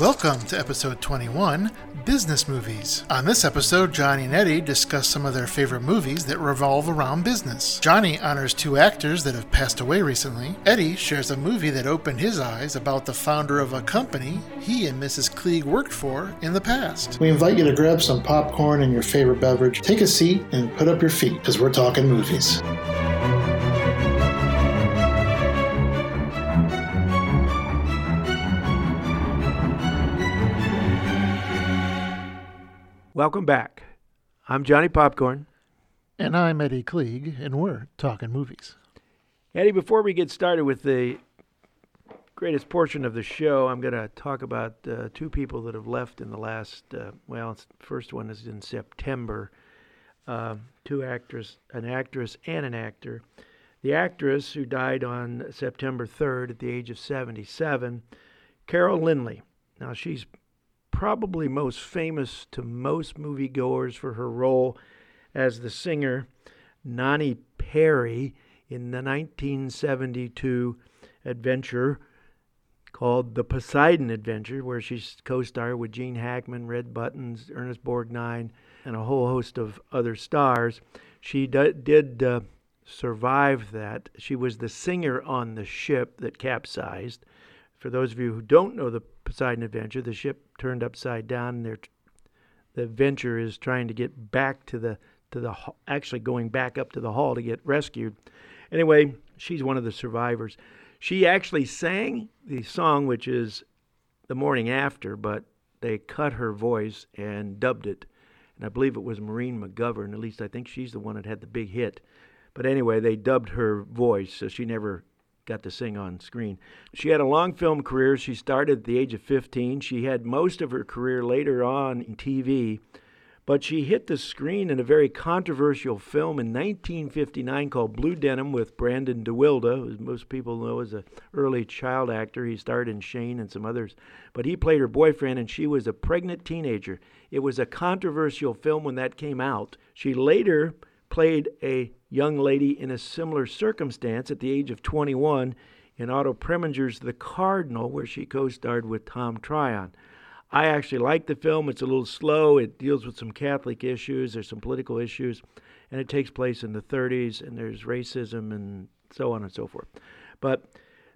Welcome to episode 21 Business Movies. On this episode, Johnny and Eddie discuss some of their favorite movies that revolve around business. Johnny honors two actors that have passed away recently. Eddie shares a movie that opened his eyes about the founder of a company he and Mrs. Klieg worked for in the past. We invite you to grab some popcorn and your favorite beverage, take a seat, and put up your feet because we're talking movies. Welcome back. I'm Johnny Popcorn. And I'm Eddie Klieg, and we're talking movies. Eddie, before we get started with the greatest portion of the show, I'm going to talk about uh, two people that have left in the last, uh, well, first one is in September. Uh, two actors, an actress and an actor. The actress who died on September 3rd at the age of 77, Carol Lynley. Now, she's probably most famous to most moviegoers for her role as the singer Nonnie Parry in the 1972 adventure called The Poseidon Adventure, where she co starred with Gene Hackman, Red Buttons, Ernest Borgnine, and a whole host of other stars. She d- did uh, survive that. She was the singer on the ship that capsized. For those of you who don't know the Poseidon Adventure, the ship turned upside down, and the Adventure is trying to get back to the to the actually going back up to the hall to get rescued. Anyway, she's one of the survivors. She actually sang the song, which is the morning after, but they cut her voice and dubbed it. And I believe it was Maureen McGovern. At least I think she's the one that had the big hit. But anyway, they dubbed her voice, so she never got to sing on screen. She had a long film career. She started at the age of 15. She had most of her career later on in TV, but she hit the screen in a very controversial film in 1959 called Blue Denim with Brandon DeWilde, who most people know as an early child actor. He starred in Shane and some others, but he played her boyfriend, and she was a pregnant teenager. It was a controversial film when that came out. She later played a young lady in a similar circumstance at the age of 21 in Otto Preminger's The Cardinal, where she co starred with Tom Tryon. I actually like the film. It's a little slow. It deals with some Catholic issues, there's some political issues, and it takes place in the 30s, and there's racism and so on and so forth. But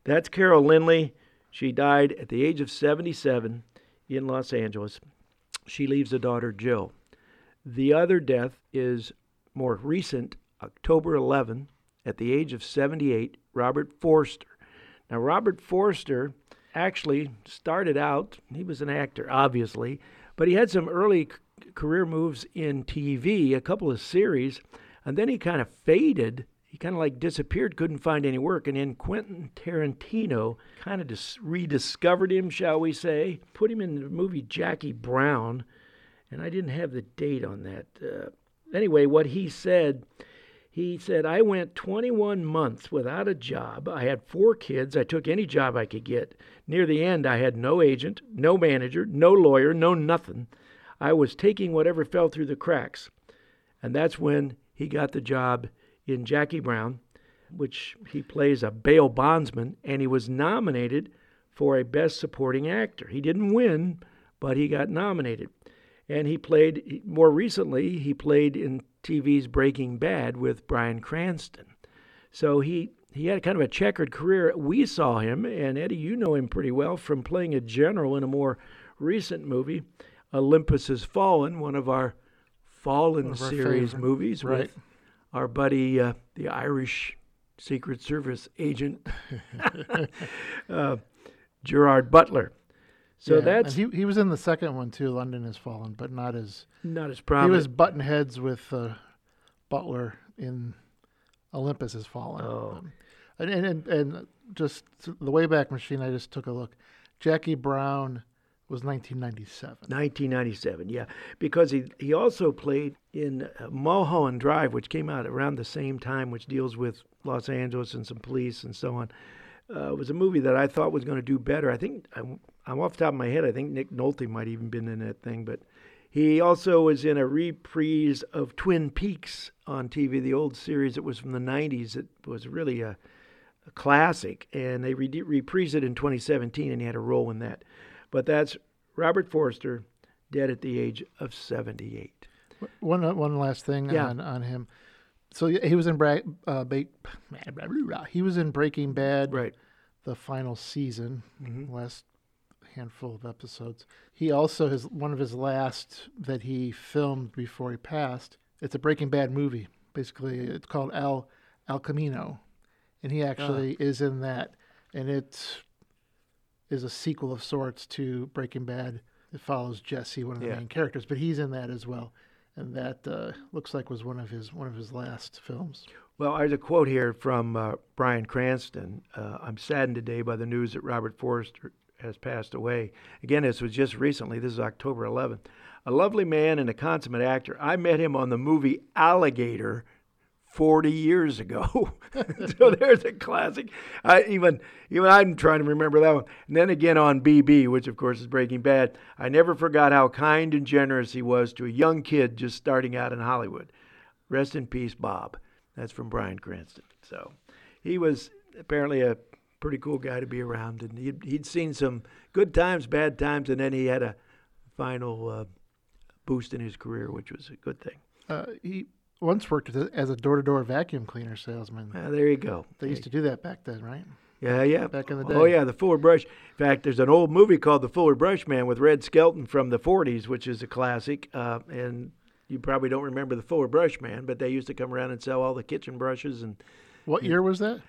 that's Carol Lynley. She died at the age of 77 in Los Angeles. She leaves a daughter, Jill. The other death is more recent October 11, at the age of 78, Robert Forster. Now, Robert Forster actually started out, he was an actor, obviously, but he had some early career moves in TV, a couple of series, and then he kind of faded. He kind of like disappeared, couldn't find any work. And then Quentin Tarantino kind of dis- rediscovered him, shall we say, put him in the movie Jackie Brown. And I didn't have the date on that. Uh, anyway, what he said he said, I went 21 months without a job. I had four kids. I took any job I could get. Near the end, I had no agent, no manager, no lawyer, no nothing. I was taking whatever fell through the cracks. And that's when he got the job in Jackie Brown, which he plays a bail bondsman, and he was nominated for a Best Supporting Actor. He didn't win, but he got nominated. And he played, more recently, he played in TV's Breaking Bad with Bryan Cranston. So he, he had kind of a checkered career. We saw him, and Eddie, you know him pretty well from playing a general in a more recent movie, Olympus Has Fallen, one of our Fallen of our series favorite. movies right. with our buddy, uh, the Irish Secret Service agent, uh, Gerard Butler. So yeah, that's he. He was in the second one too. London has fallen, but not as not as prominent. He was button heads with uh, Butler in Olympus has fallen. Oh. Um, and, and and just the Wayback Machine. I just took a look. Jackie Brown was 1997. 1997, yeah, because he he also played in uh, Mulholland Drive, which came out around the same time, which deals with Los Angeles and some police and so on. Uh, it was a movie that I thought was going to do better. I think I'm, I'm off the top of my head. I think Nick Nolte might even been in that thing, but he also was in a reprise of Twin Peaks on TV, the old series. It was from the 90s. It was really a, a classic, and they re- reprised it in 2017, and he had a role in that. But that's Robert Forster, dead at the age of 78. One one last thing Yeah. on, on him. So he was in Bra- uh, ba- he was in Breaking Bad, Right. the final season, Mhm. last handful of episodes. He also has one of his last that he filmed before he passed. It's a Breaking Bad movie. Basically, it's called El Al Camino, and he actually is in that, and it is a sequel of sorts to Breaking Bad. It follows Jesse, one of the Yeah. main characters, but he's in that as well, and that uh, looks like was one of his one of his last films. Well, there's a quote here from uh, Bryan Cranston. Uh, I'm saddened today by the news that Robert Forster has passed away. Again, this was just recently. This is October 11th. A lovely man and a consummate actor. I met him on the movie Alligator 40 years ago. so there's a classic. I even even I'm trying to remember that one. And then again on BB, which of course is Breaking Bad. I never forgot how kind and generous he was to a young kid just starting out in Hollywood. Rest in peace, Bob. That's from Bryan Cranston. So he was apparently a pretty cool guy to be around, and he'd, he'd seen some good times, bad times, and then he had a final uh, boost in his career, which was a good thing. Uh, he once worked as a- as a door-to-door vacuum cleaner salesman. Uh, there you go. They used to do that back then, right? Yeah, yeah. back in the day. Oh yeah, the Fuller Brush. In fact, there's an old movie called The Fuller Brush Man with Red Skelton from the 40s, which is a classic. Uh, and you probably don't remember the Fuller Brush Man, but they used to come around and sell all the kitchen brushes. And What year was that?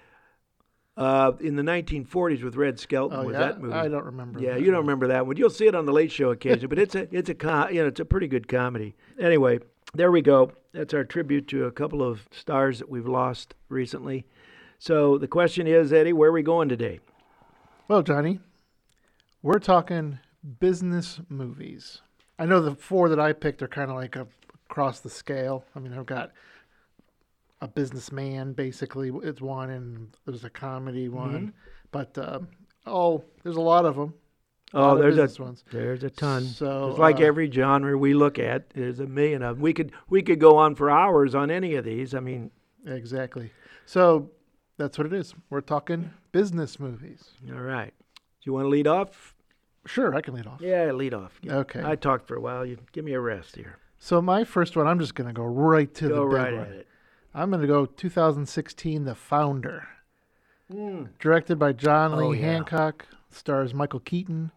uh, in the 1940s with Red Skelton Oh was yeah, that movie. I don't remember. Yeah, you don't remember that one. You'll see it on the Late Show occasionally, but it's a it's a com- you know it's a pretty good comedy. Anyway, there we go. That's our tribute to a couple of stars that we've lost recently. So the question is, Eddie, where are we going today? Well, Johnny, we're talking business movies. I know the four that I picked are kind of like a, across the scale. I mean, I've got a businessman, basically, it's one, and there's a comedy Mm-hmm. one. But um, oh, there's a lot of them. Oh, there's a ones. there's a ton. So, it's like uh, every genre we look at. There's a million of them. We could we could go on for hours on any of these. I mean, Exactly. So that's what it is. We're talking business movies. all right. Do you want to lead off? Sure, I can lead off. Yeah, lead off. Okay. I talked for a while. You give me a rest here. So my first one, I'm just going to go right to Go the right at it. I'm going to go 2016, The Founder. Mm. Directed by John Lee Oh, yeah. Hancock, stars Michael Keaton,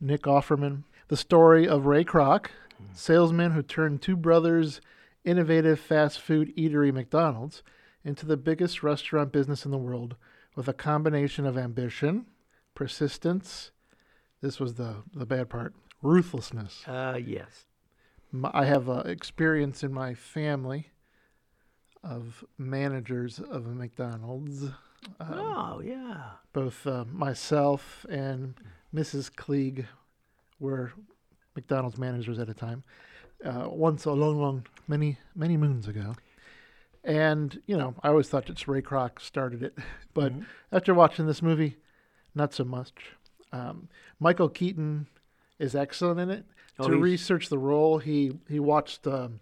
Nick Offerman. The story of Ray Kroc, Hmm. salesman who turned two brothers' innovative fast food eatery McDonald's into the biggest restaurant business in the world with a combination of ambition, persistence, this was the, the bad part, ruthlessness. Uh, yes. I have uh, experience in my family of managers of a McDonald's. Um, oh, yeah. both uh, myself and Mrs. Klieg were McDonald's managers at a time. Uh, once a long, long, many, many moons ago. And, you know, I always thought that Ray Kroc started it. But Mhm. after watching this movie, not so much. Um, Michael Keaton is excellent in it. Oh, to he's- research the role, he he watched um,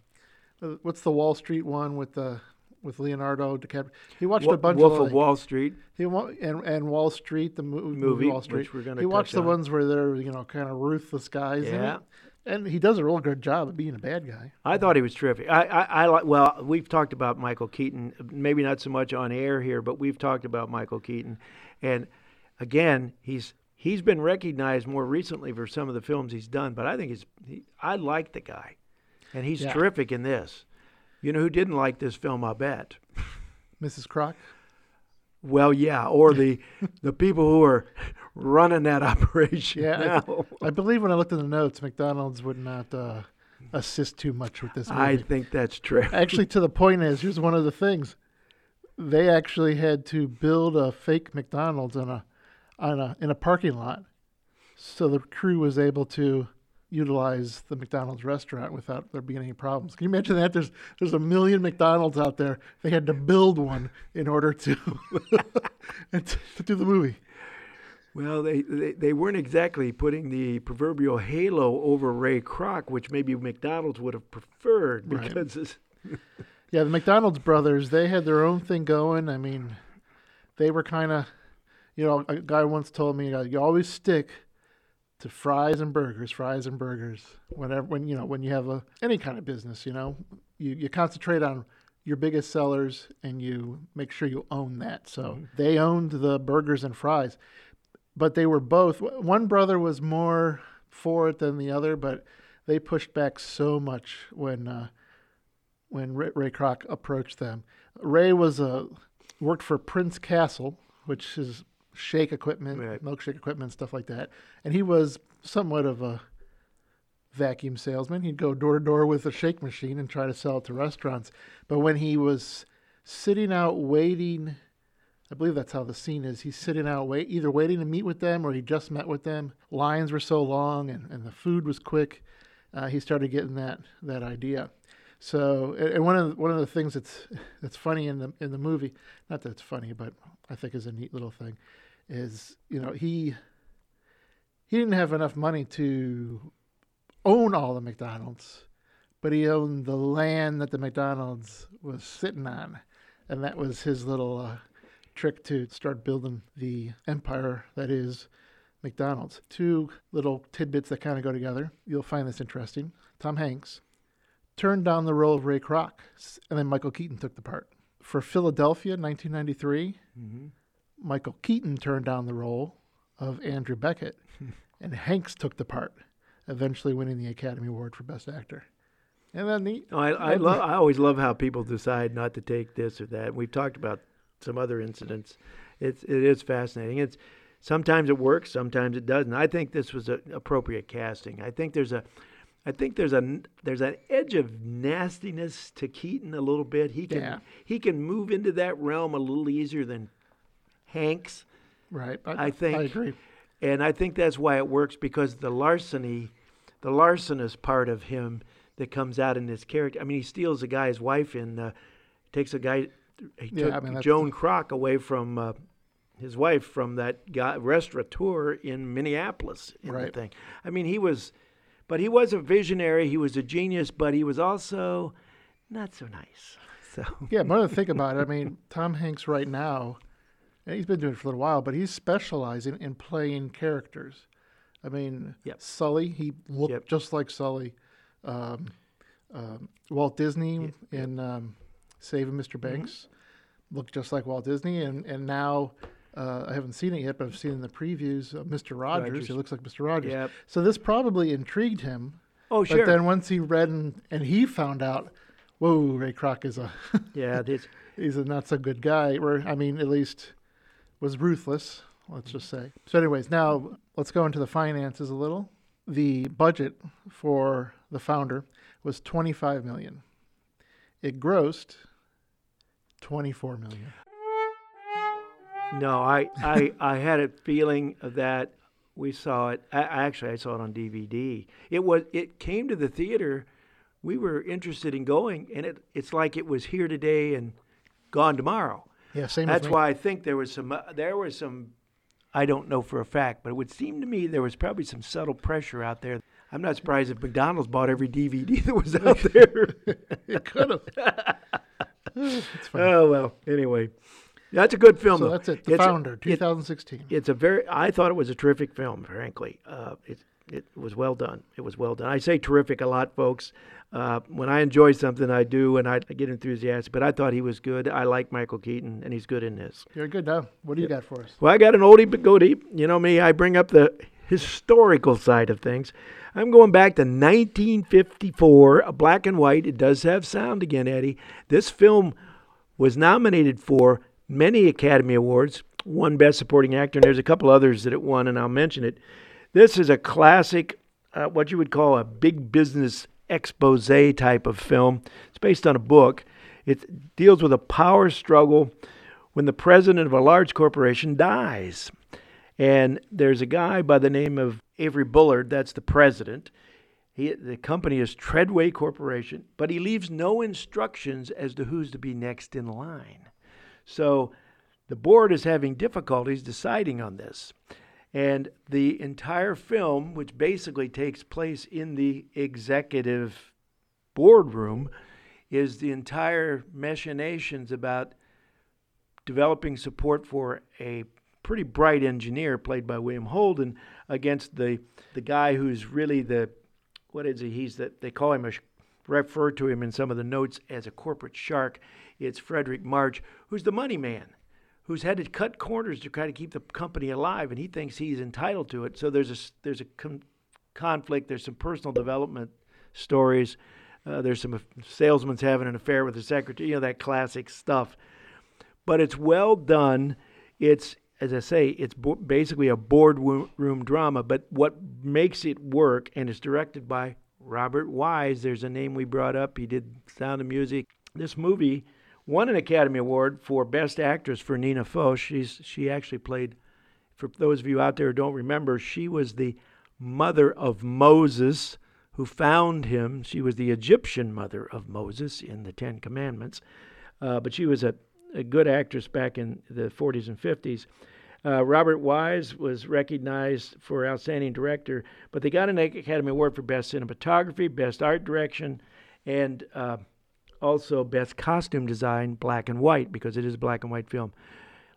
uh, what's the Wall Street one with the with Leonardo DiCaprio. He watched Wo- a bunch Wolf of, of Wall Street he wa- and and Wall Street, the mo- movie, movie, Wall Street. we're going to He watched the on. ones where they're you know kind of ruthless guys. in Yeah. it. and he does a real good job of being a bad guy. I thought he was terrific. I, I, I like. Well, we've talked about Michael Keaton, maybe not so much on air here, but we've talked about Michael Keaton, and again, he's he's been recognized more recently for some of the films he's done. But I think he's. He, I like the guy, and he's Yeah. terrific in this. You know who didn't like this film? I bet. Mrs. Kroc. Well, yeah, or the the people who are running that operation Yeah, I. I believe when I looked in the notes, McDonald's would not uh, assist too much with this movie. I think that's true. actually, to the point is, here's one of the things: they actually had to build a fake McDonald's on a on a in a parking lot, so the crew was able to utilize the McDonald's restaurant without there being any problems. Can you imagine that? There's there's a million McDonald's out there. They had to build one in order to to, do the movie. Well, they, they they weren't exactly putting the proverbial halo over Ray Kroc, which maybe McDonald's would have preferred Right. because it's, Yeah, the McDonald's brothers, they had their own thing going. I mean, they were kind of, you know, a guy once told me, you always stick to fries and burgers, fries and burgers. Whenever when you know when you have a any kind of business, you know, you, you concentrate on your biggest sellers and you make sure you own that. So mm-hmm. they owned the burgers and fries, but they were both. One brother was more for it than the other, but they pushed back so much when uh, when Ray, Ray Kroc approached them. Ray was a worked for Prince Castle, which is shake equipment, right. milkshake equipment, stuff like that. And he was somewhat of a vacuum salesman. He'd go door to door with a shake machine and try to sell it to restaurants. But when he was sitting out waiting, I believe that's how the scene is. He's sitting out wait either waiting to meet with them or he just met with them. Lines were so long and, and the food was quick. Uh, he started getting that that idea. So, and one of the, one of the things that's that's funny in the in the movie, not that it's funny, but I think is a neat little thing, is you know he he didn't have enough money to own all the McDonald's, but he owned the land that the McDonald's was sitting on, and that was his little uh, trick to start building the empire that is McDonald's. Two little tidbits that kind of go together. You'll find this interesting. Tom Hanks turned down the role of Ray Kroc, and then Michael Keaton took the part. For Philadelphia, 1993, mm-hmm. Michael Keaton turned down the role of Andrew Beckett, and Hanks took the part, eventually winning the Academy Award for Best Actor. And then the I, I, love, I always love how people decide not to take this or that. We've talked about some other incidents. It's it is fascinating. It's sometimes it works, sometimes it doesn't. I think this was an appropriate casting. I think there's a I think there's a there's an edge of nastiness to Keaton a little bit. He can yeah. he can move into that realm a little easier than Hanks. Right. I, I think. I agree. And I think that's why it works because the larceny, the larcenous part of him that comes out in this character. I mean, he steals a guy's wife and uh, takes a guy. He yeah, took I mean, Joan Kroc away from uh, his wife from that guy restaurateur in Minneapolis. In right. The thing. I mean, he was but he was a visionary. He was a genius, but he was also not so nice. So yeah, to think about it. I mean, Tom Hanks right now, he's been doing it for a little while, but he's specializing in playing characters. I mean, yep. Sully, he looked yep. just like Sully. Um, um, Walt Disney in um, Saving Mr. Mm-hmm. Banks mm-hmm. looked just like Walt Disney, and and now uh, I haven't seen it yet, but I've seen in the previews uh, Mr. Rogers. Rogers. He looks like Mr. Rogers. Yep. So this probably intrigued him. Oh, sure. But then once he read and, and he found out, whoa, Ray Kroc is a yeah, he's a not so good guy. Or I mean, at least was ruthless. Let's just say. So, anyways, now let's go into the finances a little. The budget for the founder was 25 million. It grossed 24 million. No, I, I, I had a feeling that we saw it. I, actually, I saw it on DVD. It was. It came to the theater. We were interested in going, and it, it's like it was here today and gone tomorrow. Yeah, same. That's why I think there was some. Uh, there was some. I don't know for a fact, but it would seem to me there was probably some subtle pressure out there. I'm not surprised if McDonald's bought every DVD that was out there. it could have. oh well. Anyway. That's a good film. So that's it. The it's Founder, a, 2016. It, it's a very. I thought it was a terrific film. Frankly, uh, it it was well done. It was well done. I say terrific a lot, folks. Uh, when I enjoy something, I do, and I, I, get enthusiastic. But I thought he was good. I like Michael Keaton, and he's good in this. You're good now. What do you got for us? Well, I got an oldie but goodie. You know me. I bring up the historical side of things. I'm going back to 1954, a black and white. It does have sound again, Eddie. This film was nominated for many Academy Awards, won Best Supporting Actor, and there's a couple others that it won, and I'll mention it. This is a classic, uh, what you would call a big business expose type of film. It's based on a book. It deals with a power struggle when the president of a large corporation dies. And there's a guy by the name of Avery Bullard, that's the president. He, the company is Treadway Corporation, but he leaves no instructions as to who's to be next in line. So the board is having difficulties deciding on this. And the entire film, which basically takes place in the executive boardroom, is the entire machinations about developing support for a pretty bright engineer played by William Holden against the the guy who's really the what is he? He's that they call him a refer to him in some of the notes as a corporate shark. It's Fredric March, who's the money man, who's had to cut corners to try to keep the company alive, and he thinks he's entitled to it. So there's a there's a com- conflict. There's some personal development stories. Uh, there's some salesman's having an affair with the secretary. You know that classic stuff. But it's well done. It's as I say, it's bo- basically a boardroom drama. But what makes it work, and it's directed by Robert Wise. There's a name we brought up. He did Sound of Music. This movie won an Academy Award for Best Actress for Nina Foch. She's she actually played. For those of you out there who don't remember, she was the mother of Moses, who found him. She was the Egyptian mother of Moses in the Ten Commandments. Uh, but she was a, a good actress back in the 40s and 50s. Uh, Robert Wise was recognized for Outstanding Director, but they got an Academy Award for Best Cinematography, Best Art Direction, and uh, also Best Costume Design, Black and White, because it is a black and white film.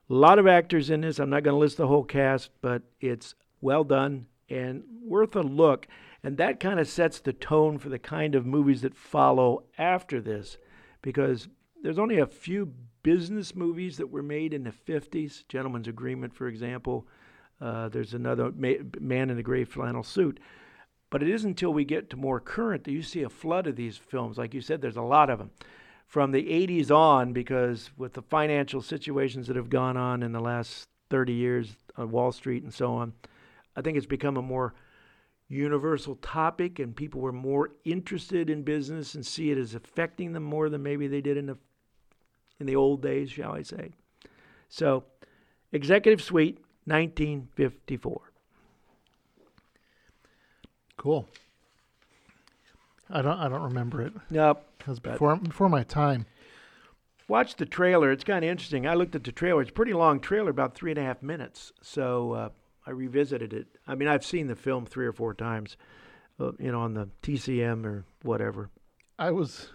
A lot of actors in this. I'm not going to list the whole cast, but it's well done and worth a look. And that kind of sets the tone for the kind of movies that follow after this, because there's only a few business movies that were made in the 50s. Gentleman's Agreement, for example. Uh, there's another Man in the Gray Flannel Suit. But it isn't until we get to more current that you see a flood of these films. Like you said, there's a lot of them. From the 80s on, because with the financial situations that have gone on in the last 30 years on Wall Street and so on, I think it's become a more universal topic and people were more interested in business and see it as affecting them more than maybe they did in the in the old days, shall I say. So, Executive Suite, 1954. Cool. I don't I don't remember it. Nope. It was before before my time. Watch the trailer. It's kind of interesting. I looked at the trailer. It's a pretty long trailer, about three and a half minutes. So uh, I revisited it. I mean, I've seen the film three or four times, uh, you know, on the TCM or whatever. I was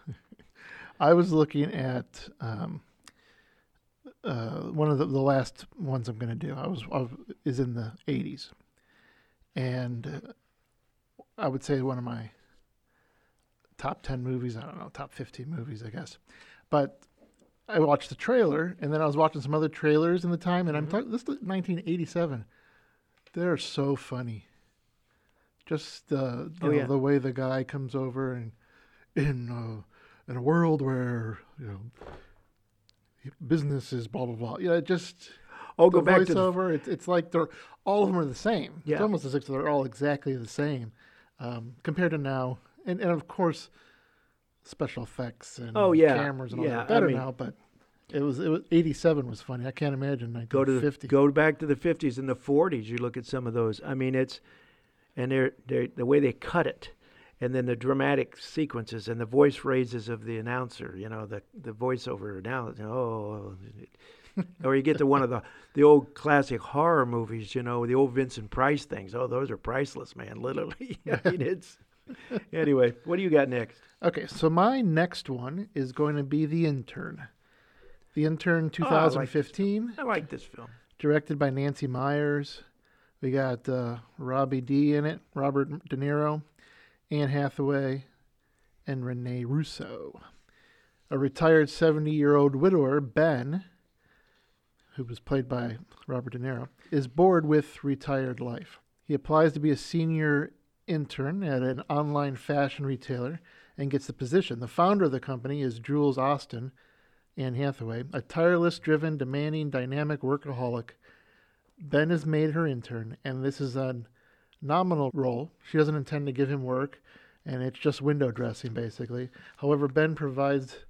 I was looking at um, uh, one of the, the, last ones I'm going to do. I was, I was, is in the 80s, and uh, I would say one of my top 10 movies. I don't know, top 15 movies, I guess. But I watched the trailer, and then I was watching some other trailers in the time, and mm-hmm. I'm talking this is 1987. They're so funny. Just uh, oh, know, yeah. the way the guy comes over and in uh, in a world where you know business is blah blah blah. You know, just oh, go back to the... it's, it's like they're all of them are the same. Yeah. It's almost as if they're all exactly the same um, compared to now. And and of course, special effects and oh yeah cameras and all yeah, that better I mean, now, but. It was it was eighty seven was funny. I can't imagine nineteen go to the, go back to the fifties and the forties. You look at some of those. I mean, it's and they're, they're the way they cut it and then the dramatic sequences and the voice raises of the announcer, you know, the the voiceover now, oh, or you get to one of the the old classic horror movies, you know, the old Vincent Price things. Oh, those are priceless, man. Literally, I mean, it's anyway. What do you got next? Okay, so my next one is going to be The Intern. The Intern 2015. Oh, I, like I like this film. Directed by Nancy Meyers. We got uh, Robbie D in it, Robert De Niro, Anne Hathaway, and Rene Russo. A retired 70 year old widower, Ben, who was played by Robert De Niro, is bored with retired life. He applies to be a senior intern at an online fashion retailer and gets the position. The founder of the company is Jules Austin, Anne Hathaway, a tireless, driven, demanding, dynamic workaholic. Ben has made her intern, and this is a nominal role. She doesn't intend to give him work, and it's just window dressing basically. However, Ben provides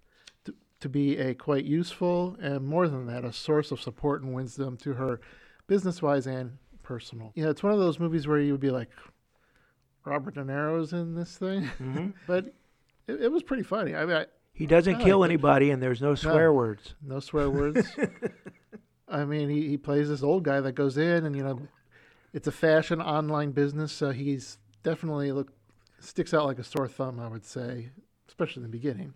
to, be a quite useful and more than that, a source of support and wisdom to her, business wise and personal. You know, it's one of those movies where you would be like, Robert De Niro's in this thing, mm-hmm. but it, it, was pretty funny. I mean, I, he doesn't kill anybody, it. and there's no swear no, words. No swear words. I mean, he, he plays this old guy that goes in and you know it's a fashion online business, so he's definitely look sticks out like a sore thumb, I would say, especially in the beginning.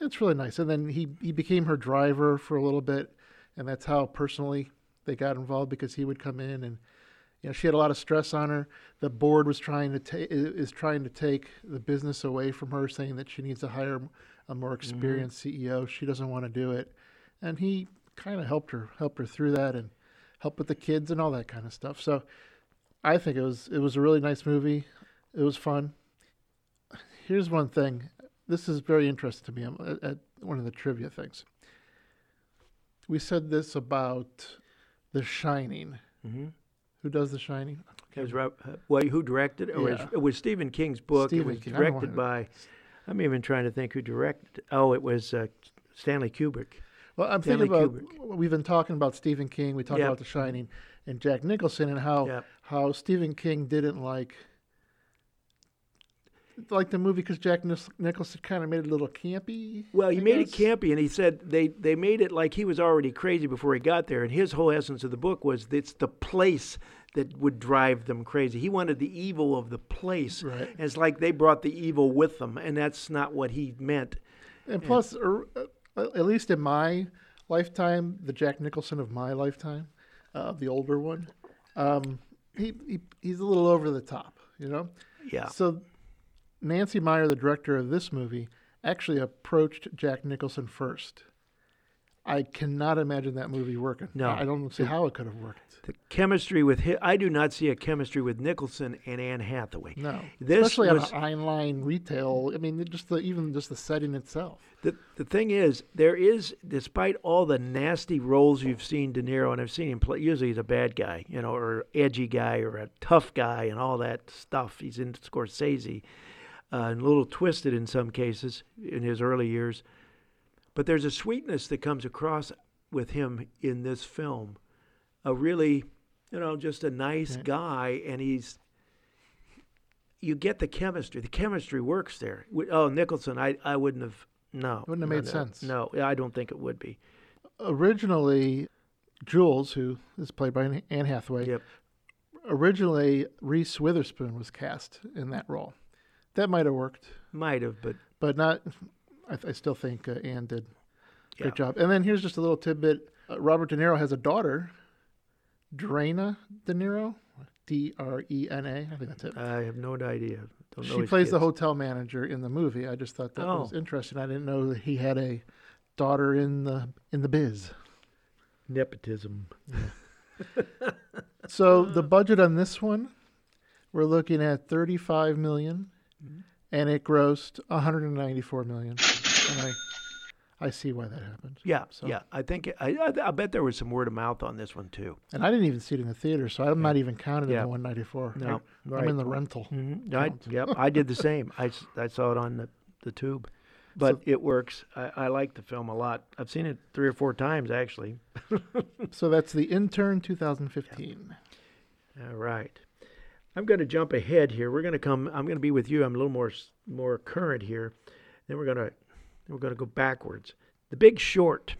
It's really nice. And then he he became her driver for a little bit, and that's how personally they got involved because he would come in and you know she had a lot of stress on her. The board was trying to take is trying to take the business away from her, saying that she needs to hire a more mm-hmm. experienced CEO. She doesn't want to do it, and he kind of helped her helped her through that and helped with the kids and all that kind of stuff. So I think it was it was a really nice movie. It was fun. Here's one thing. This is very interesting to me at, at one of the trivia things. We said this about The Shining. Mm-hmm. Who does The Shining? It was Rob, uh, well, who directed was, Yeah. it was Stephen King's book. Stephen it was King. Directed by. I'm even trying to think who directed. Oh, it was uh, Stanley Kubrick. Well, I'm Stanley thinking about we've been talking about Stephen King. We talked Yep. about The Shining and Jack Nicholson and how Yep. how Stephen King didn't like like the movie because Jack Nicholson kind of made it a little campy. Well, he I made it campy, and he said they, they made it like he was already crazy before he got there. And his whole essence of the book was it's the place that would drive them crazy. He wanted the evil of the place. Right. And it's like they brought the evil with them, and that's not what he meant. And plus, er, uh, at least in my lifetime, the Jack Nicholson of my lifetime, uh, the older one, um, he, he he's a little over the top, you know. Yeah. So Nancy Meyer, the director of this movie, actually approached Jack Nicholson first. I cannot imagine that movie working. No. I don't see how it could have worked. The chemistry with hi I do not see a chemistry with Nicholson and Anne Hathaway. No, This especially was- on an Einline retail. I mean, just the, even just the setting itself. The the thing is, there is, despite all the nasty roles you've seen De Niro, and I've seen him play. Usually, he's a bad guy, you know, or edgy guy, or a tough guy, and all that stuff. He's in Scorsese, uh, and a little twisted in some cases in his early years. But there's a sweetness that comes across with him in this film. A really, you know, just a nice Right. guy, and he's you get the chemistry. The chemistry works there. Oh, Nicholson, I, I wouldn't have. No, Wouldn't have no, made no, sense. No, I don't think it would be. Originally, Jules, who is played by Anne Hathaway, Yep. originally Reese Witherspoon was cast in that role. That might have worked, Might have, but but not. I, I still think uh, Anne did a great job. And then here's just a little tidbit: uh, Robert De Niro has a daughter, Drena De Niro, D R E N A. I think that's it. I have no idea. Don't she his plays the hotel manager in the movie. I just thought that Oh. was interesting. I didn't know that he had a daughter in the in the biz. nepotism. So the budget on this one, we're looking at 35 million, Mm-hmm. and it grossed 194 million. And I, I see why that happened. Yeah, So- yeah. I think I, I, I bet there was some word of mouth on this one too. And I didn't even see it in the theater, so I'm not even counted Yeah. in the 194. No, I, I'm in the rental. Mm-hmm. I, yep, I did the same. I saw it on the, the tube, but So- it works. I, I like the film a lot. I've seen it three or four times actually. So that's the intern 2015. All right. I'm going to jump ahead here. We're going to come. I'm going to be with you. I'm a little more more current here. Then we're going to we're going to go backwards. The Big Short.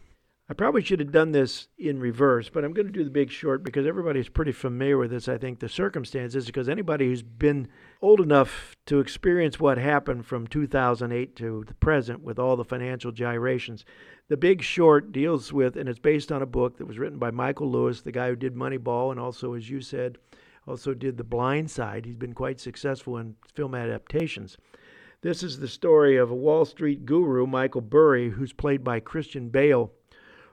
I probably should have done this in reverse, but I'm going to do The Big Short because everybody's pretty familiar with this. I think the circumstances because anybody who's been old enough to experience what happened from 2008 to the present with all the financial gyrations. The Big Short deals with, and it's based on a book that was written by Michael Lewis, the guy who did Moneyball, and also, as you said, also did The Blind Side. He's been quite successful in film adaptations. This is the story of a Wall Street guru, Michael Burry, who's played by Christian Bale,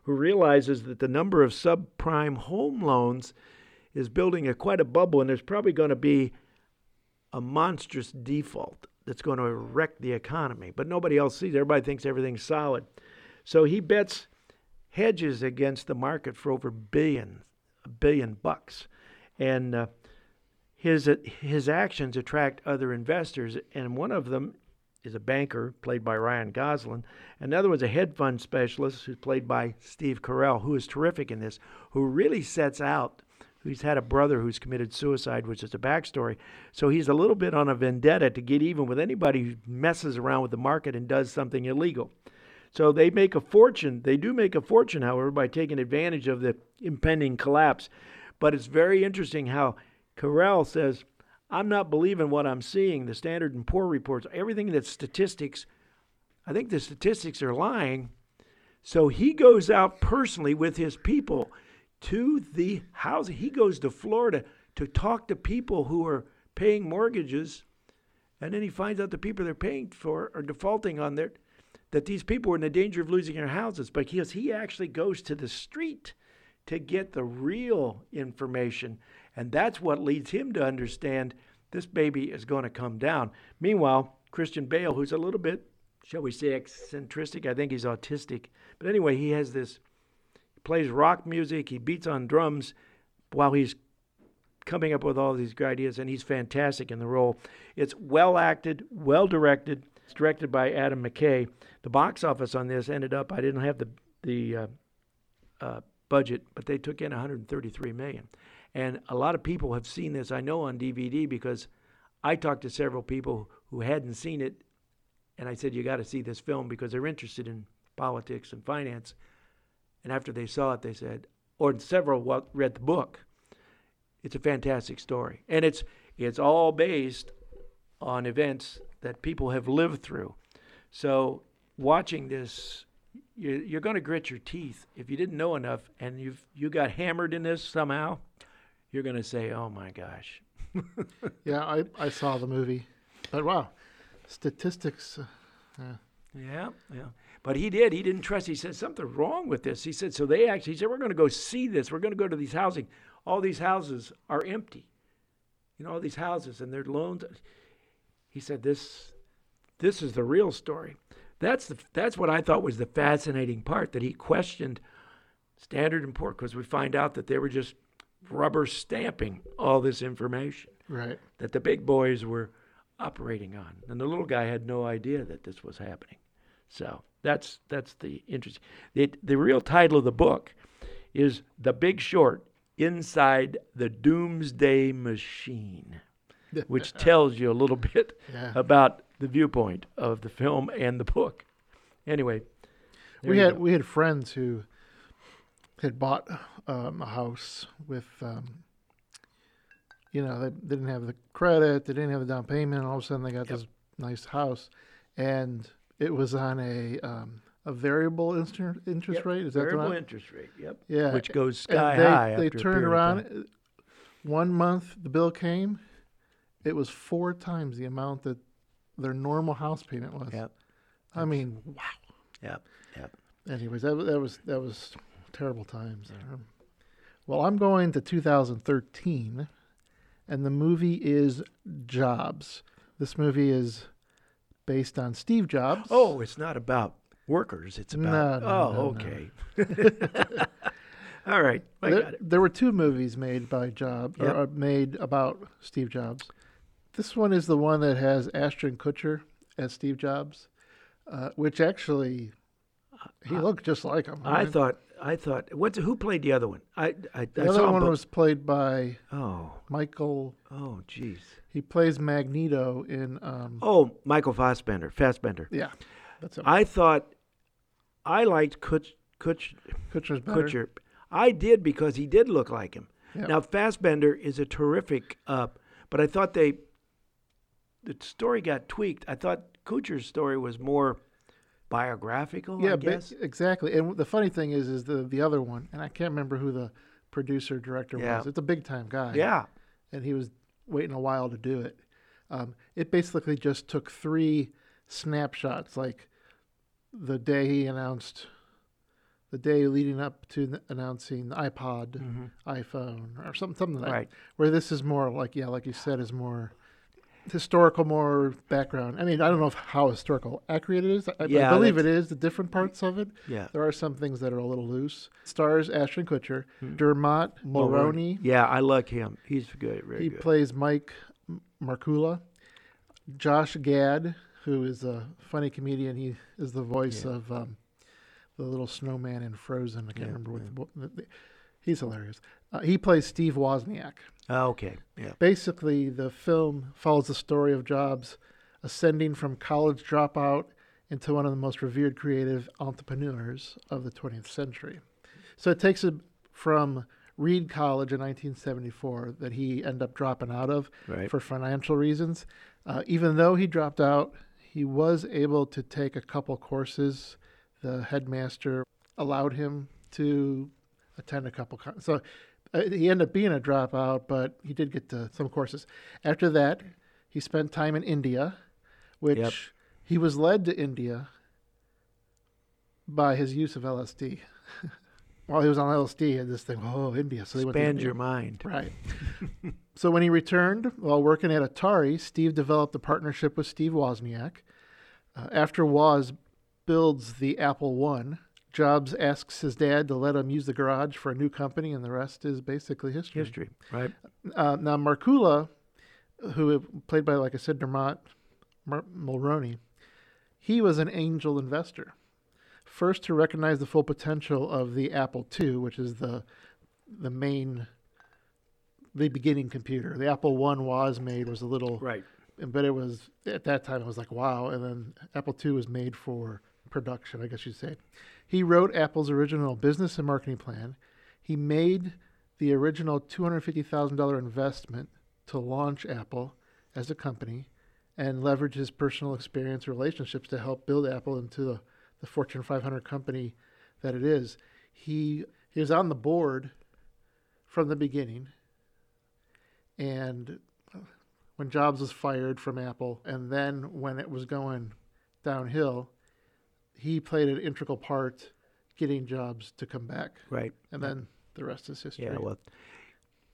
who realizes that the number of subprime home loans is building a quite a bubble, and there's probably going to be a monstrous default that's going to wreck the economy. But nobody else sees. it. Everybody thinks everything's solid. So he bets hedges against the market for over billion, a billion bucks, and uh, his his actions attract other investors, and one of them is a banker played by Ryan Gosling. Another one's a hedge fund specialist who's played by Steve Carell, who is terrific in this, who really sets out. He's had a brother who's committed suicide, which is a backstory. So he's a little bit on a vendetta to get even with anybody who messes around with the market and does something illegal. So they make a fortune. They do make a fortune, however, by taking advantage of the impending collapse. But it's very interesting how Carell says, I'm not believing what I'm seeing. The Standard and Poor reports, everything that's statistics, I think the statistics are lying. So he goes out personally with his people, to the housing. He goes to Florida to talk to people who are paying mortgages, and then he finds out the people they're paying for are defaulting on their that these people were in the danger of losing their houses because he actually goes to the street to get the real information. And that's what leads him to understand this baby is going to come down. Meanwhile, Christian Bale, who's a little bit, shall we say, eccentric, I think he's autistic. But anyway, he has this, he plays rock music, he beats on drums while he's coming up with all these great ideas, and he's fantastic in the role. It's well acted, well directed. It's directed by Adam McKay. The box office on this ended up, I didn't have the, the uh, uh, budget, but they took in 133 million. And a lot of people have seen this, I know, on DVD because I talked to several people who hadn't seen it, and I said, You got to see this film because they're interested in politics and finance. And after they saw it, they said, or several read the book. It's a fantastic story. And it's, it's all based on events that people have lived through. So watching this you're, going to grit your teeth if you didn't know enough and you've you got hammered in this somehow you're going to say oh my gosh. Yeah I, I saw the movie. But wow statistics uh, yeah. yeah yeah. But he did he didn't trust he said something wrong with this. He said so they actually he said we're going to go see this. We're going to go to these housing. All these houses are empty. You know all these houses and they're loans he said this this is the real story. That's the, that's what I thought was the fascinating part that he questioned Standard & Poor because we find out that they were just rubber stamping all this information right that the big boys were operating on and the little guy had no idea that this was happening so that's that's the interesting the, the real title of the book is the big short inside the doomsday machine which tells you a little bit yeah. about the viewpoint of the film and the book. Anyway, we had go. we had friends who had bought um, a house with, um, you know, they didn't have the credit, they didn't have the down payment, and all of a sudden they got yep. this nice house, and it was on a um, a variable interest interest yep. rate. Is that variable interest rate? Yep. Yeah, which goes sky and they, high. They turned around. One month the bill came, it was four times the amount that their normal house payment was. Yep. I mean, wow. Yep. Yep. Anyways, that, that was that was terrible times there. Well, I'm going to 2013, and the movie is Jobs. This movie is based on Steve Jobs. Oh, it's not about workers. It's about. No, no, oh, no, okay. All right, I there, got it. There were two movies made by Jobs, Yep. or uh, made about Steve Jobs. This one is the one that has Ashton Kutcher as Steve Jobs, uh, which actually he looked just like him. I thought. I thought. What's who played the other one? I. I, the I other saw one both. was played by Oh. Michael. Oh, jeez. He plays Magneto in. Um, Oh, Michael Fassbender. Fassbender. Yeah, that's him. I thought. I liked Kutch, Kutch, Kutcher's better. Kutcher. I did because he did look like him. Yeah. Now Fassbender is a terrific, uh, but I thought they. The story got tweaked. I thought Kutcher's story was more biographical. Yeah, exactly. And the funny thing is, is the the other one, and I can't remember who the producer director Yeah. was. It's a big time guy. yeah. and he was waiting a while to do it. Um, it basically just took three snapshots, like the day he announced, the day leading up to the announcing the iPod, Mhm. iPhone, or something, something like Right. Where this is more like, yeah, like you said, is more historical, more background. I mean, I don't know how historical accurate it is. I, I believe it is. The different parts of it. Yeah. There are some things that are a little loose. Stars Ashton Kutcher, Dermot Mulroney. Yeah, I like him. He's good. He good. plays Mike Markkula. Josh Gad, who is a funny comedian, he is the voice Yeah. of um, the little snowman in Frozen. I can't Yeah, remember what. The, the, he's hilarious. Uh, he plays Steve Wozniak. Oh, okay. Yeah. Basically, the film follows the story of Jobs ascending from college dropout into one of the most revered creative entrepreneurs of the 20th century. So it takes it from Reed College in 1974 that he ended up dropping out of Right. for financial reasons. Uh, even though he dropped out, he was able to take a couple courses. The headmaster allowed him to attend a couple. Con- so uh, he ended up being a dropout, but he did get to some courses. After that, he spent time in India, which Yep. he was led to India by his use of LSD. While he was on LSD, he had this thing, oh, India. So they Expand your mind. Right. so when he returned, while working at Atari, Steve developed a partnership with Steve Wozniak. Uh, after Woz builds the Apple One, Jobs asks his dad to let him use the garage for a new company, and the rest is basically history. History, right? Uh, now, Markkula, who played by, like I said, Dermot Mar- Mulroney, he was an angel investor. First to recognize the full potential of the Apple II, which is the the main, the beginning computer. The Apple One was made was a little, Right. but it was at that time it was like wow. And then Apple II was made for production, I guess you'd say. He wrote Apple's original business and marketing plan. He made the original $250,000 investment to launch Apple as a company and leverage his personal experience and relationships to help build Apple into the, the Fortune 500 company that it is. He, he was on the board from the beginning. And when Jobs was fired from Apple, and then when it was going downhill, he played an integral part getting Jobs to come back. Right. And then the rest is history. Yeah, well,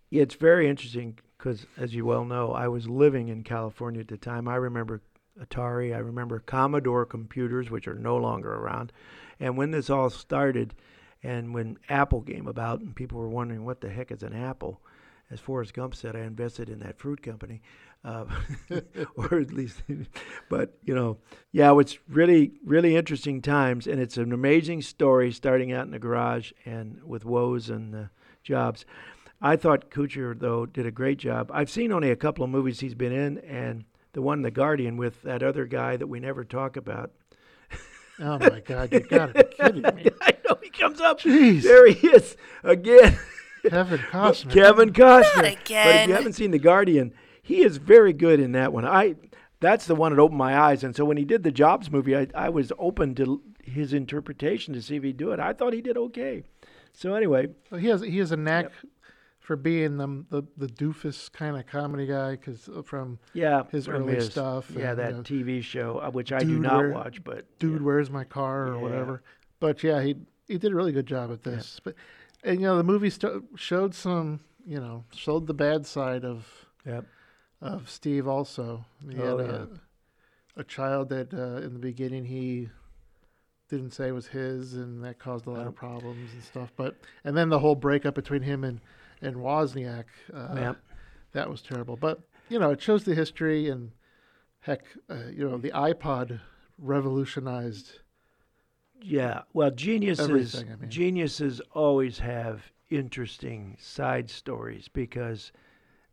yeah, it's very interesting because, as you well know, I was living in California at the time. I remember Atari, I remember Commodore computers, which are no longer around. And when this all started, and when Apple came about, and people were wondering what the heck is an Apple, as Forrest Gump said, I invested in that fruit company, uh, or at least, but you know, yeah, it's really, really interesting times, and it's an amazing story starting out in the garage and with Woz and uh, jobs. I thought Kutcher though did a great job. I've seen only a couple of movies he's been in, and the one, The Guardian, with that other guy that we never talk about. Oh my God, you gotta be kidding me. I know he comes up. Jeez. There he is again. Kevin Costner. Kevin Costner. Not again. But if you haven't seen The Guardian, he is very good in that one. I that's the one that opened my eyes. And so when he did the Jobs movie, I, I was open to his interpretation to see if he'd do it. I thought he did okay. So anyway, Well, he has he has a knack for being the the, the doofus kind of comedy guy because from yeah, His from early stuff Yeah, and, that uh, TV show, uh, which I do not Where- watch, but Dude, where's my car or Yeah. whatever. But yeah, he he did a really good job at this. But and you know the movie st- showed some you know showed the bad side of Yep. Of Steve also. He Oh, had a, a child that uh, in the beginning he didn't say was his, and that caused a lot of problems and stuff. But and then the whole breakup between him and and Wozniak, uh, Yep. that was terrible. But you know, it shows the history and heck, uh, you know, the iPod revolutionized. Yeah, well, geniuses I mean. geniuses always have interesting side stories because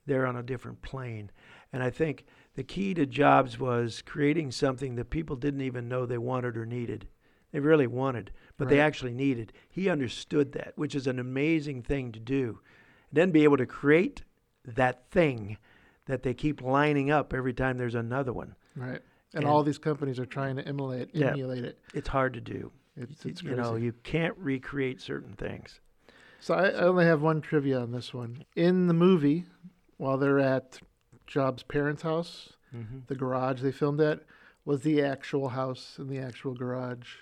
they're on a different plane. And I think the key to Jobs was creating something that people didn't even know they wanted or needed. They really wanted, but they actually needed. He understood that, which is an amazing thing to do. And Then be able to create that thing that they keep lining up every time there's another one. Right. And, And- all these companies are trying to emulate Yeah. emulate it. It's hard to do. It's, it's you know, you can't recreate certain things. So I, I only have one trivia on this one. In the movie, while they're at Jobs' parents' house, Mm-hmm. the garage they filmed at was the actual house and the actual garage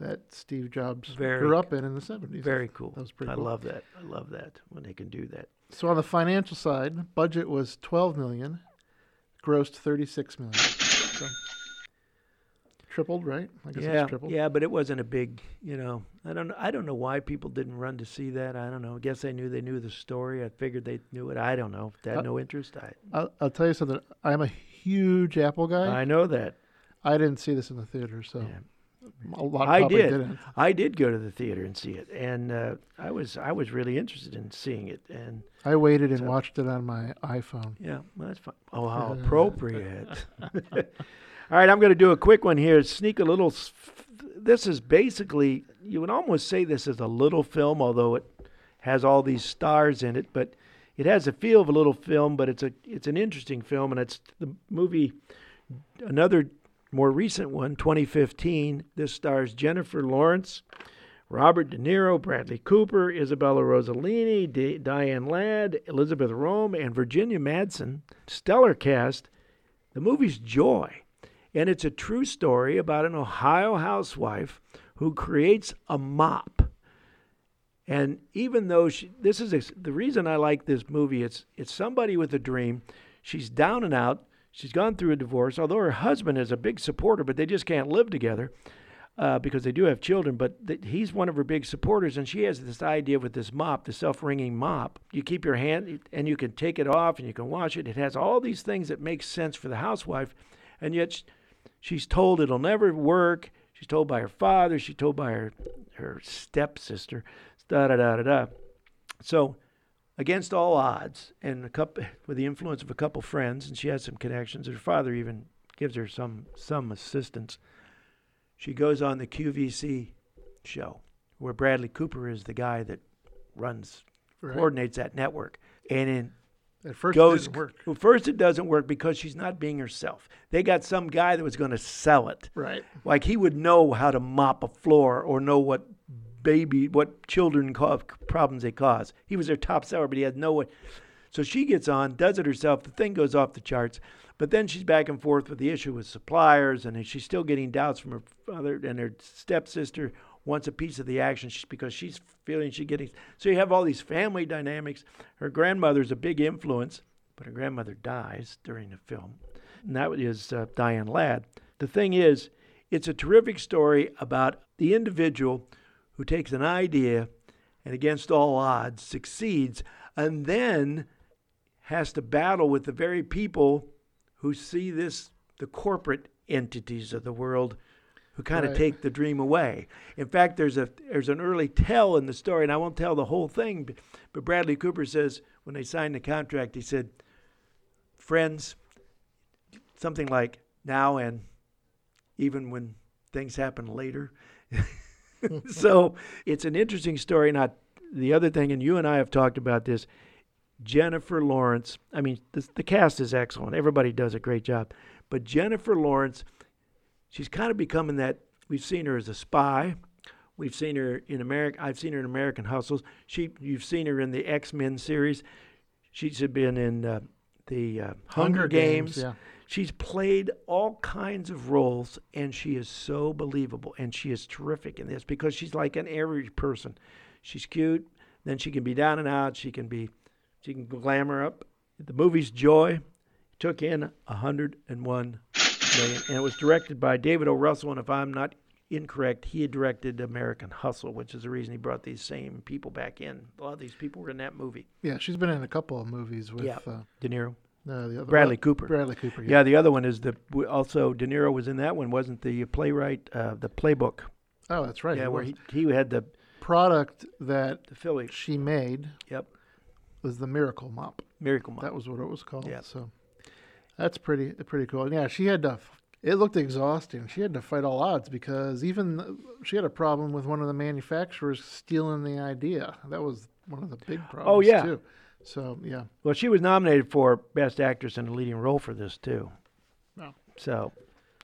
that Steve Jobs Very grew up in in the 70s. Very cool. That was pretty I cool. love that. I love that when they can do that. So on the financial side, budget was 12 million, grossed 36 million. Tripled, right? I guess yeah, tripled. yeah, but it wasn't a big. You know, I don't. I don't know why people didn't run to see that. I don't know. I guess they knew they knew the story. I figured they knew it. I don't know. If they had Uh, no interest. I. I'll, I'll tell you something. I'm a huge Apple guy. I know that. I didn't see this in the theater, so Yeah. a lot I did. didn't. I did go to the theater and see it, and uh, I was I was really interested in seeing it. And I waited and So- watched it on my iPhone. Yeah, well, that's fine. Oh, how appropriate. All right, I'm going to do a quick one here. Sneak a little. This is basically, you would almost say this is a little film, although it has all these stars in it, but it has a feel of a little film, but it's a it's an interesting film, and it's the movie. Another more recent one, 2015. This stars Jennifer Lawrence, Robert De Niro, Bradley Cooper, Isabella Rossellini, D- Diane Ladd, Elisabeth Röhm, and Virginia Madsen. Stellar cast. The movie's Joy, and it's a true story about an Ohio housewife who creates a mop. And even though she, this is a, the reason I like this movie, it's it's somebody with a dream. She's down and out. She's gone through a divorce, although her husband is a big supporter, but they just can't live together uh, because they do have children. But th- he's one of her big supporters, and she has this idea with this mop, the self-wringing mop. You keep your hand, and you can take it off, and you can wash it. It has all these things that make sense for the housewife, and yet sh- she's told it'll never work. She's told by her father. She's told by her her stepsister. Da da da da da. So against all odds, and a couple, with the influence of a couple friends, and she has some connections. Her father even gives her some some assistance. She goes on the QVC show, where Bradley Cooper is the guy that runs, Right. coordinates that network, and in At first, goes. it didn't work. Well, first it doesn't work because she's not being herself. They got some guy that was going to sell it. Right. Like he would know how to mop a floor or know what baby, what children cause problems they cause. He was their top seller, but he had no way. So she gets on, does it herself. The thing goes off the charts. But then she's back and forth with the issue with suppliers, and she's still getting doubts from her father and her stepsister wants a piece of the action because she's feeling she's getting. So you have all these family dynamics. Her grandmother's a big influence, but her grandmother dies during the film, and that is uh, Diane Ladd. The thing is, it's a terrific story about the individual who takes an idea and against all odds succeeds and then has to battle with the very people who see this the corporate entities of the world who kind of Right. take the dream away. In fact, there's a there's an early tell in the story, and I won't tell the whole thing. But Bradley Cooper says when they signed the contract, he said, "Friends, something like now and even when things happen later." so it's an interesting story. Not the other thing, and you and I have talked about this. Jennifer Lawrence. I mean, the, the cast is excellent. Everybody does a great job. But Jennifer Lawrence, she's kind of becoming that. We've seen her as a spy. We've seen her in America. I've seen her in American Hustles. She, you've seen her in the X Men series. She's been in uh, the uh, Hunger, Games. Yeah. She's played all kinds of roles, and she is so believable, and she is terrific in this because she's like an average person. She's cute, then she can be down and out. She can be, she can glamour up. The movie's Joy took in 101 and it was directed by David O. Russell. And if I'm not incorrect, he had directed American Hustle, which is the reason he brought these same people back in. A lot of these people were in that movie. Yeah, she's been in a couple of movies with Yeah. uh, De Niro, uh, the other Bradley Cooper. Bradley Cooper. Yeah, the other one is the also De Niro was in that one, wasn't the playwright, uh, the playbook? Oh, that's right. yeah, he where was. he, he had the product that the Philly. she made Yep, was the Miracle Mop. Miracle Mop. That was what it was called. Yeah. So that's pretty pretty cool. And yeah, she had to. It looked exhausting. She had to fight all odds because even she had a problem with one of the manufacturers stealing the idea. That was one of the big oh, problems. Oh, yeah. Too. So yeah, Well, she was nominated for Best Actress in a Leading Role for this too. Oh. So,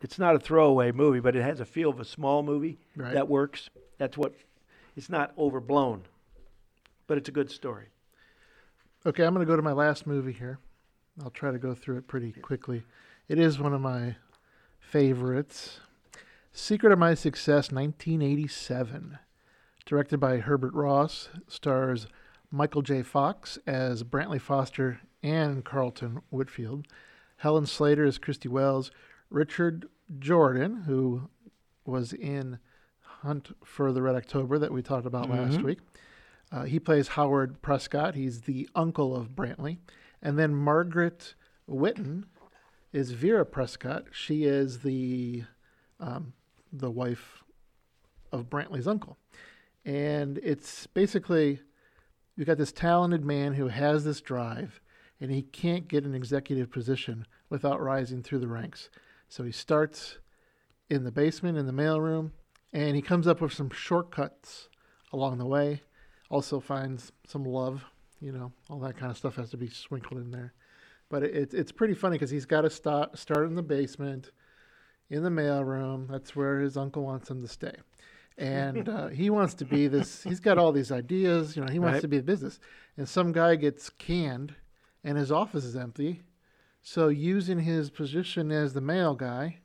it's not a throwaway movie, but it has a feel of a small movie right. that works. That's what. It's not overblown, but it's a good story. Okay, I'm going to go to my last movie here. I'll try to go through it pretty quickly. It is one of my favorites. Secret of My Success, 1987. Directed by Herbert Ross, stars Michael J. Fox as Brantley Foster and Carlton Whitfield. Helen Slater as Christy Wells. Richard Jordan, who was in Hunt for the Red October that we talked about last Mhm. week. Uh, he plays Howard Prescott. He's the uncle of Brantley. And then Margaret Whitton is Vera Prescott. She is the um, the wife of Brantley's uncle. And it's basically you've got this talented man who has this drive, and he can't get an executive position without rising through the ranks. So he starts in the basement in the mailroom, and he comes up with some shortcuts along the way. Also finds some love, you know, all that kind of stuff has to be sprinkled in there. But it, it's it's pretty funny because he's got to start start in the basement, in the mailroom. That's where his uncle wants him to stay. and uh, he wants to be this. He's got all these ideas. You know, he wants Right. to be a business. And some guy gets canned, and his office is empty. So using his position as the mail guy,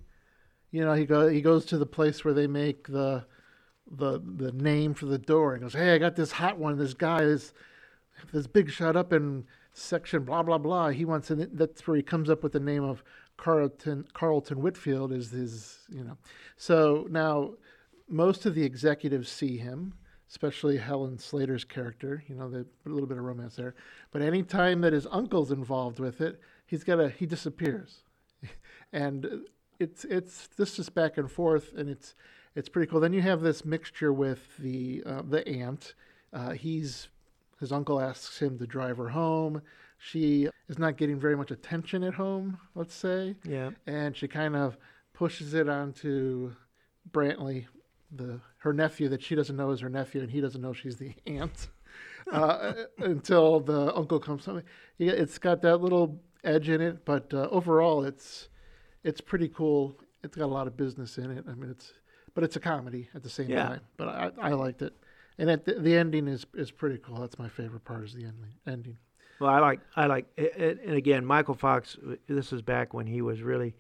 you know, he go he goes to the place where they make the the the name for the door and goes, "Hey, I got this hot one. This guy is this big shot up in section blah blah blah. He wants an, that's where he comes up with the name of Carlton Carlton Whitfield is his you know. So now most of the executives see him, especially Helen Slater's character. You know, the, a little bit of romance there. But anytime that his uncle's involved with it, he's got a he disappears, and it's it's this just back and forth, and it's it's pretty cool. Then you have this mixture with the uh, the aunt. Uh, he's his uncle asks him to drive her home. She is not getting very much attention at home, let's say, Yeah. and she kind of pushes it onto Brantley, the her nephew that she doesn't know is her nephew, and he doesn't know she's the aunt uh, until the uncle comes home. Yeah, it's got that little edge in it, but uh, overall, it's it's pretty cool. It's got a lot of business in it. I mean, it's but it's a comedy at the same Yeah. time. But I, I liked it, and at the, the ending is is pretty cool. That's my favorite part is the ending. Ending. Well, I like I like, a- and again, Michael Fox. This is back when he was really,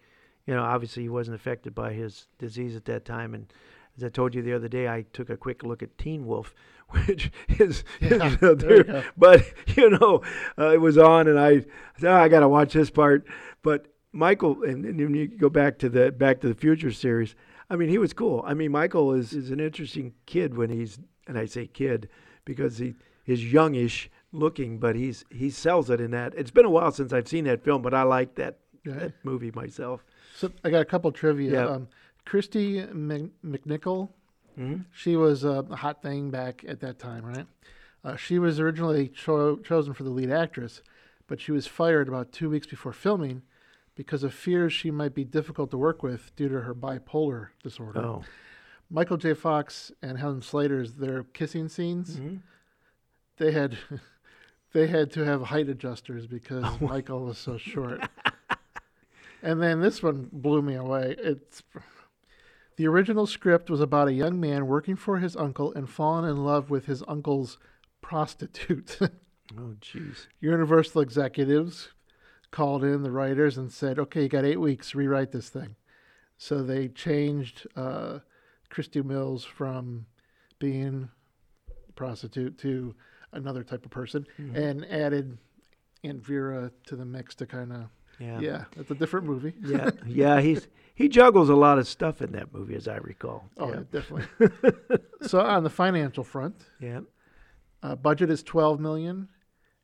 you know, obviously he wasn't affected by his disease at that time. And as I told you the other day, I took a quick look at Teen Wolf, which is, Yeah, know, there but you know, uh, it was on, and I said, oh, I got to watch this part. But Michael, and, and when you go back to the Back to the Future series, I mean, he was cool. I mean, Michael is is an interesting kid when he's, and I say kid because he is youngish looking, but he's he sells it in that. It's been a while since I've seen that film, but I like that, Yeah. that movie myself. So I got a couple trivia. Yeah. Um, Kristy Mc- McNichol, Mhm. she was a hot thing back at that time, right? Uh, she was originally cho- chosen for the lead actress, but she was fired about two weeks before filming because of fears she might be difficult to work with due to her bipolar disorder. Oh, Michael J. Fox and Helen Slater's their kissing scenes, Mhm. they had they had to have height adjusters because Michael was so short. and then this one blew me away. It's the original script was about a young man working for his uncle and falling in love with his uncle's prostitute. oh, jeez. Universal executives called in the writers and said, "Okay, you got eight weeks. Rewrite this thing." So they changed uh, Christy Mills from being a prostitute to another type of person, and added Aunt Vera to the mix to kind of Yeah. yeah, it's a different movie. yeah, yeah. He's he juggles a lot of stuff in that movie, as I recall. Oh, yeah. definitely. so on the financial front, yeah, uh, budget is 12 million,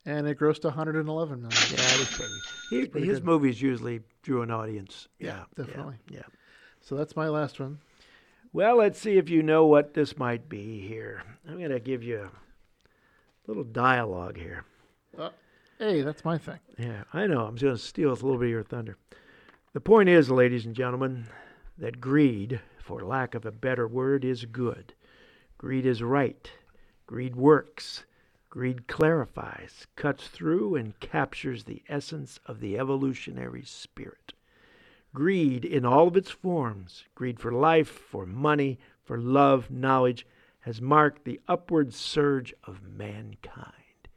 and it grossed 111 million. yeah. It was pretty. He, pretty his good. movies usually drew an audience. Yeah, Yeah, yeah, definitely. Yeah. So that's my last one. Well, let's see if you know what this might be here. I'm going to give you a little dialogue here. Uh, hey, that's my thing. Yeah, I know. I'm going to steal a little bit of your thunder. The point is, ladies and gentlemen, that greed, for lack of a better word, is good. Greed is right. Greed works. Greed clarifies, cuts through, and captures the essence of the evolutionary spirit. Greed in all of its forms greed for life, for money, for love, knowledge has marked the upward surge of mankind.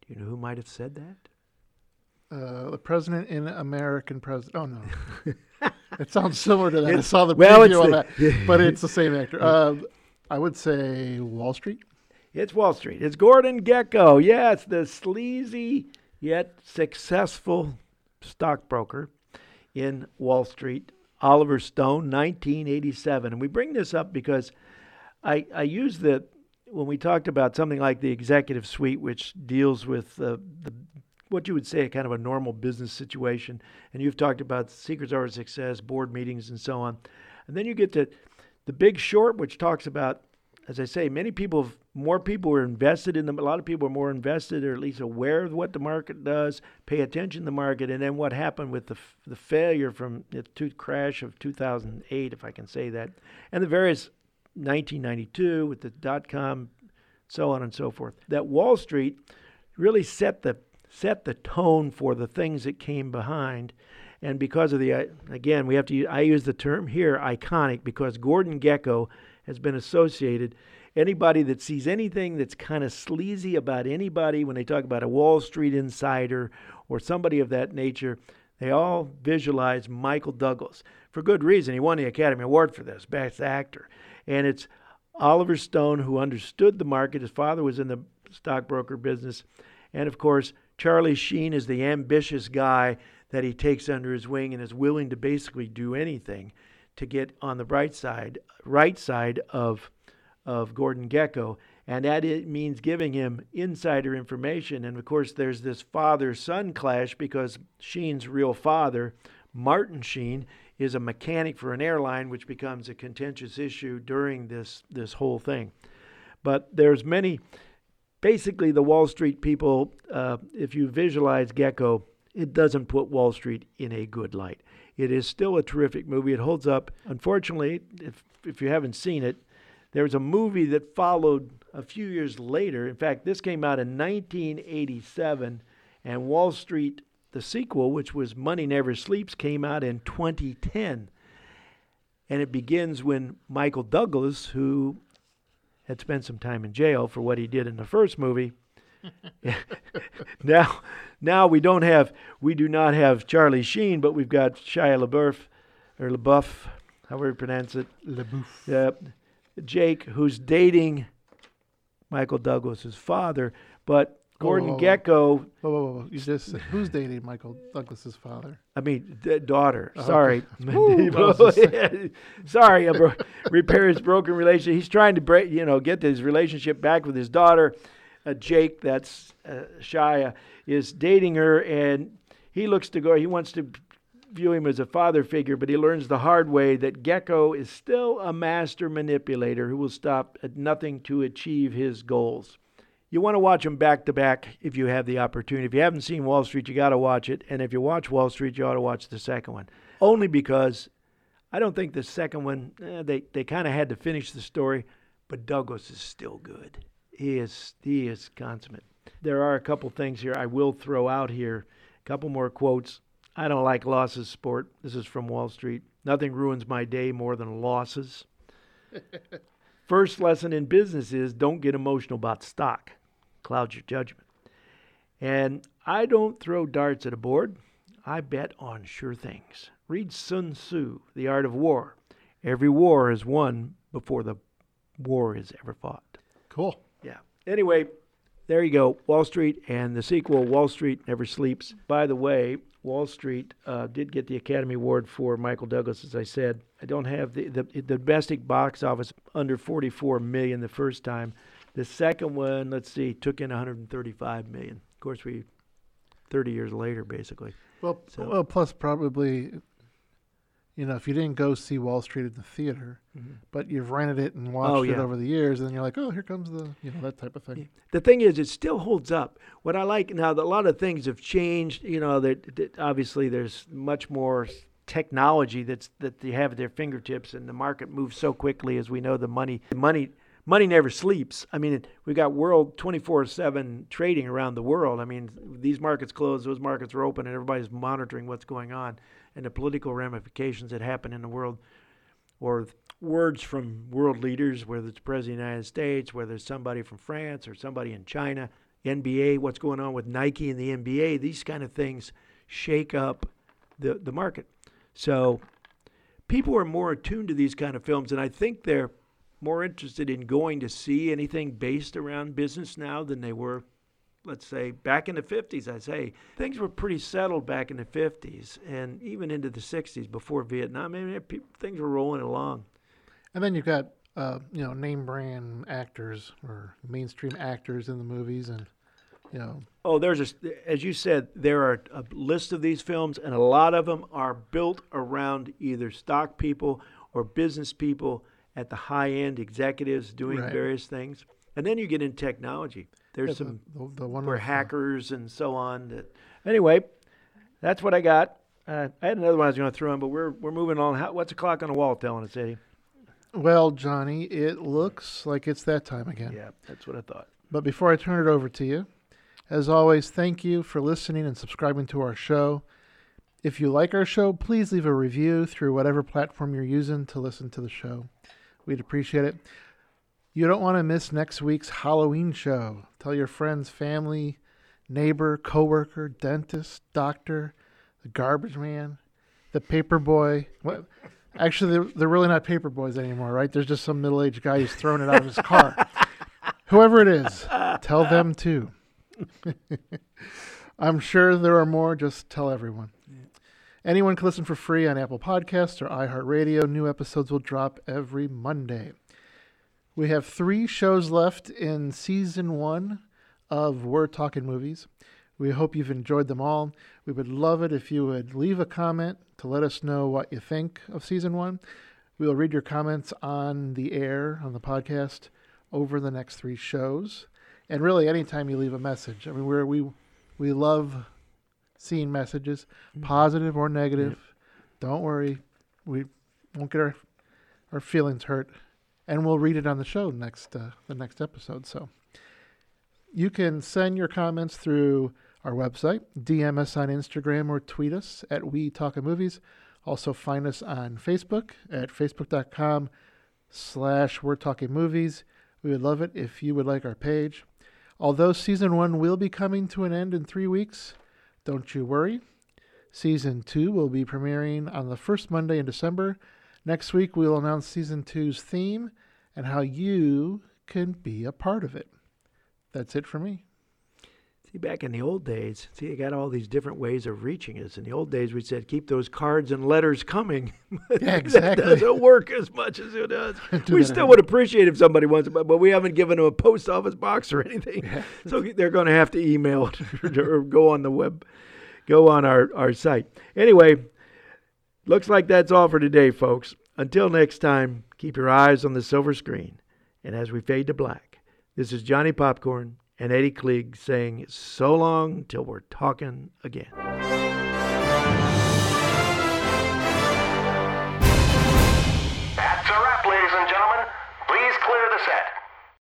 Do you know who might have said that? Uh, the president in American president. Oh no, it sounds similar to that. I saw the well, preview on the- that, but it's the same actor. Uh, I would say Wall Street. It's Wall Street. It's Gordon Gekko. Yeah, it's the sleazy yet successful stockbroker in Wall Street, Oliver Stone, 1987. And we bring this up because I, I use the, when we talked about something like the executive suite, which deals with uh, the what you would say a kind of a normal business situation, and you've talked about secrets of success, board meetings, and so on. And then you get to the Big Short, which talks about, as I say, many people, have, more people are invested in them. A lot of people are more invested, or at least aware of what the market does, pay attention to the market, and then what happened with the the failure from the two, crash of 2008, if I can say that, and the various 1992 with the dot com, so on and so forth. That Wall Street really set the set the tone for the things that came behind. And because of the, uh, again, we have to, I use the term here iconic because Gordon Gekko has been associated. Anybody that sees anything that's kind of sleazy about anybody when they talk about a Wall Street insider or somebody of that nature, they all visualize Michael Douglas for good reason. He won the Academy Award for this, Best Actor. And it's Oliver Stone who understood the market. His father was in the stockbroker business. And of course, Charlie Sheen is the ambitious guy that he takes under his wing and is willing to basically do anything to get on the bright side, right side of of Gordon Gekko. and that it means giving him insider information. And of course, there's this father-son clash because Sheen's real father, Martin Sheen, is a mechanic for an airline, which becomes a contentious issue during this this whole thing. But there's many. Basically, the Wall Street people, uh, if you visualize Gekko, it doesn't put Wall Street in a good light. It is still a terrific movie. It holds up. Unfortunately, if if you haven't seen it, there was a movie that followed a few years later. In fact, this came out in 1987, and Wall Street, the sequel, which was Money Never Sleeps, came out in 2010. And it begins when Michael Douglas, who had spent some time in jail for what he did in the first movie, now, now we don't have, we do not have Charlie Sheen, but we've got Shia LaBeouf, or LaBeouf, however you pronounce it. LaBeouf. Uh, Jake, who's dating Michael Douglas's father, but Gordon whoa, whoa. Gekko, Whoa, whoa, whoa. You just who's dating Michael Douglas's father? I mean d- daughter. Oh, Sorry, okay. Ooh, I was just sorry. bro- repair his broken relationship. He's trying to break, you know, get his relationship back with his daughter. Uh, Jake, that's uh, Shia, is dating her, and he looks to go. He wants to view him as a father figure, but he learns the hard way that Gekko is still a master manipulator who will stop at nothing to achieve his goals. You want to watch them back to back if you have the opportunity. If you haven't seen Wall Street, you got to watch it. And if you watch Wall Street, you ought to watch the second one. Only because I don't think the second one, eh, they, they kind of had to finish the story, but Douglas is still good. He is, he is consummate. There are a couple things here I will throw out here. A couple more quotes. I don't like losses, sport. This is from Wall Street. Nothing ruins my day more than losses. First lesson in business is don't get emotional about stock. Clouds your judgment. And I don't throw darts at a board. I bet on sure things. Read Sun Tzu, The Art of War. Every war is won before the war is ever fought. Cool. Anyway, there you go. Wall Street and the sequel, Wall Street Never Sleeps. By the way, Wall Street uh, did get the Academy Award for Michael Douglas, as I said. I don't have the, the the domestic box office under 44 million the first time. The second one, let's see, took in 135 million. Of course, we 30 years later, basically. Well, So- well, plus probably, you know, if you didn't go see Wall Street at the theater, mm-hmm. but you've rented it and oh, watched Oh, it over the years, and then you're like, oh, here comes the, you know, that type of thing. The thing is, it still holds up. What I like now, that a lot of things have changed. You know, that, that obviously there's much more technology that's that they have at their fingertips, and the market moves so quickly. As we know, the money, the money, money never sleeps. I mean, we've got world 24/7 trading around the world. I mean, these markets close, those markets are open, and everybody's monitoring what's going on and the political ramifications that happen in the world or words from world leaders, whether it's President of the United States, whether it's somebody from France or somebody in China, NBA, what's going on with Nike and the NBA, these kind of things shake up the, the market. So people are more attuned to these kind of films, and I think they're more interested in going to see anything based around business now than they were let's say back in the 50s i say things were pretty settled back in the 50s and even into the 60s before vietnam. I mean, things were rolling along. And then you've got, uh, you know, name brand actors or mainstream actors in the movies, and you know, oh there's a as you said there are a list of these films and a lot of them are built around either stock people or business people at the high end executives doing Right. various things and then you get in technology there's yeah, some the, the, the one where hackers and so on. That, anyway, that's what I got. Uh, I had another one I was going to throw in, but we're we're moving on. How, what's the clock on the wall telling us, Eddie? Well, Johnny, it looks like it's that time again. Yeah, that's what I thought. But before I turn it over to you, as always, thank you for listening and subscribing to our show. If you like our show, please leave a review through whatever platform you're using to listen to the show. We'd appreciate it. You don't want to miss next week's Halloween show. Tell your friends, family, neighbor, coworker, dentist, doctor, the garbage man, the paper boy. What? Actually, they're, they're really not paper boys anymore, right? There's just some middle-aged guy who's throwing it out of his car. Whoever it is, tell them too. I'm sure there are more. Just tell everyone. Anyone can listen for free on Apple Podcasts or iHeartRadio. New episodes will drop every Monday. We have three shows left in season one of We're Talking Movies. We hope you've enjoyed them all. We would love it if you would leave a comment to let us know what you think of season one. We will read your comments on the air, on the podcast, over the next three shows. And really, anytime you leave a message, I mean, we're, we we love seeing messages, mm-hmm. positive or negative. Don't worry, we won't get our our feelings hurt, and we'll read it on the show next uh, the next episode. So you can send your comments through our website, DM us on Instagram, or tweet us at We Talking Movies. Also find us on Facebook at facebook.com slash We're Talking Movies. We would love it if you would like our page. Although season one will be coming to an end in three weeks, don't you worry. Season two will be premiering on the first Monday in December. Next week, we'll announce season two's theme and how you can be a part of it. That's it for me. See, back in the old days, see, you got all these different ways of reaching us. In the old days, we said keep those cards and letters coming. Yeah, exactly. that doesn't work as much as it does. Do we still would appreciate if somebody wants it, but, but we haven't given them a post office box or anything. Yeah. So they're going to have to email or go on the web, go on our, our site. Anyway, looks like that's all for today, folks. Until next time, keep your eyes on the silver screen. And as we fade to black, this is Johnny Popcorn and Eddie Klieg saying so long till we're talking again. That's a wrap, ladies and gentlemen. Please clear the set.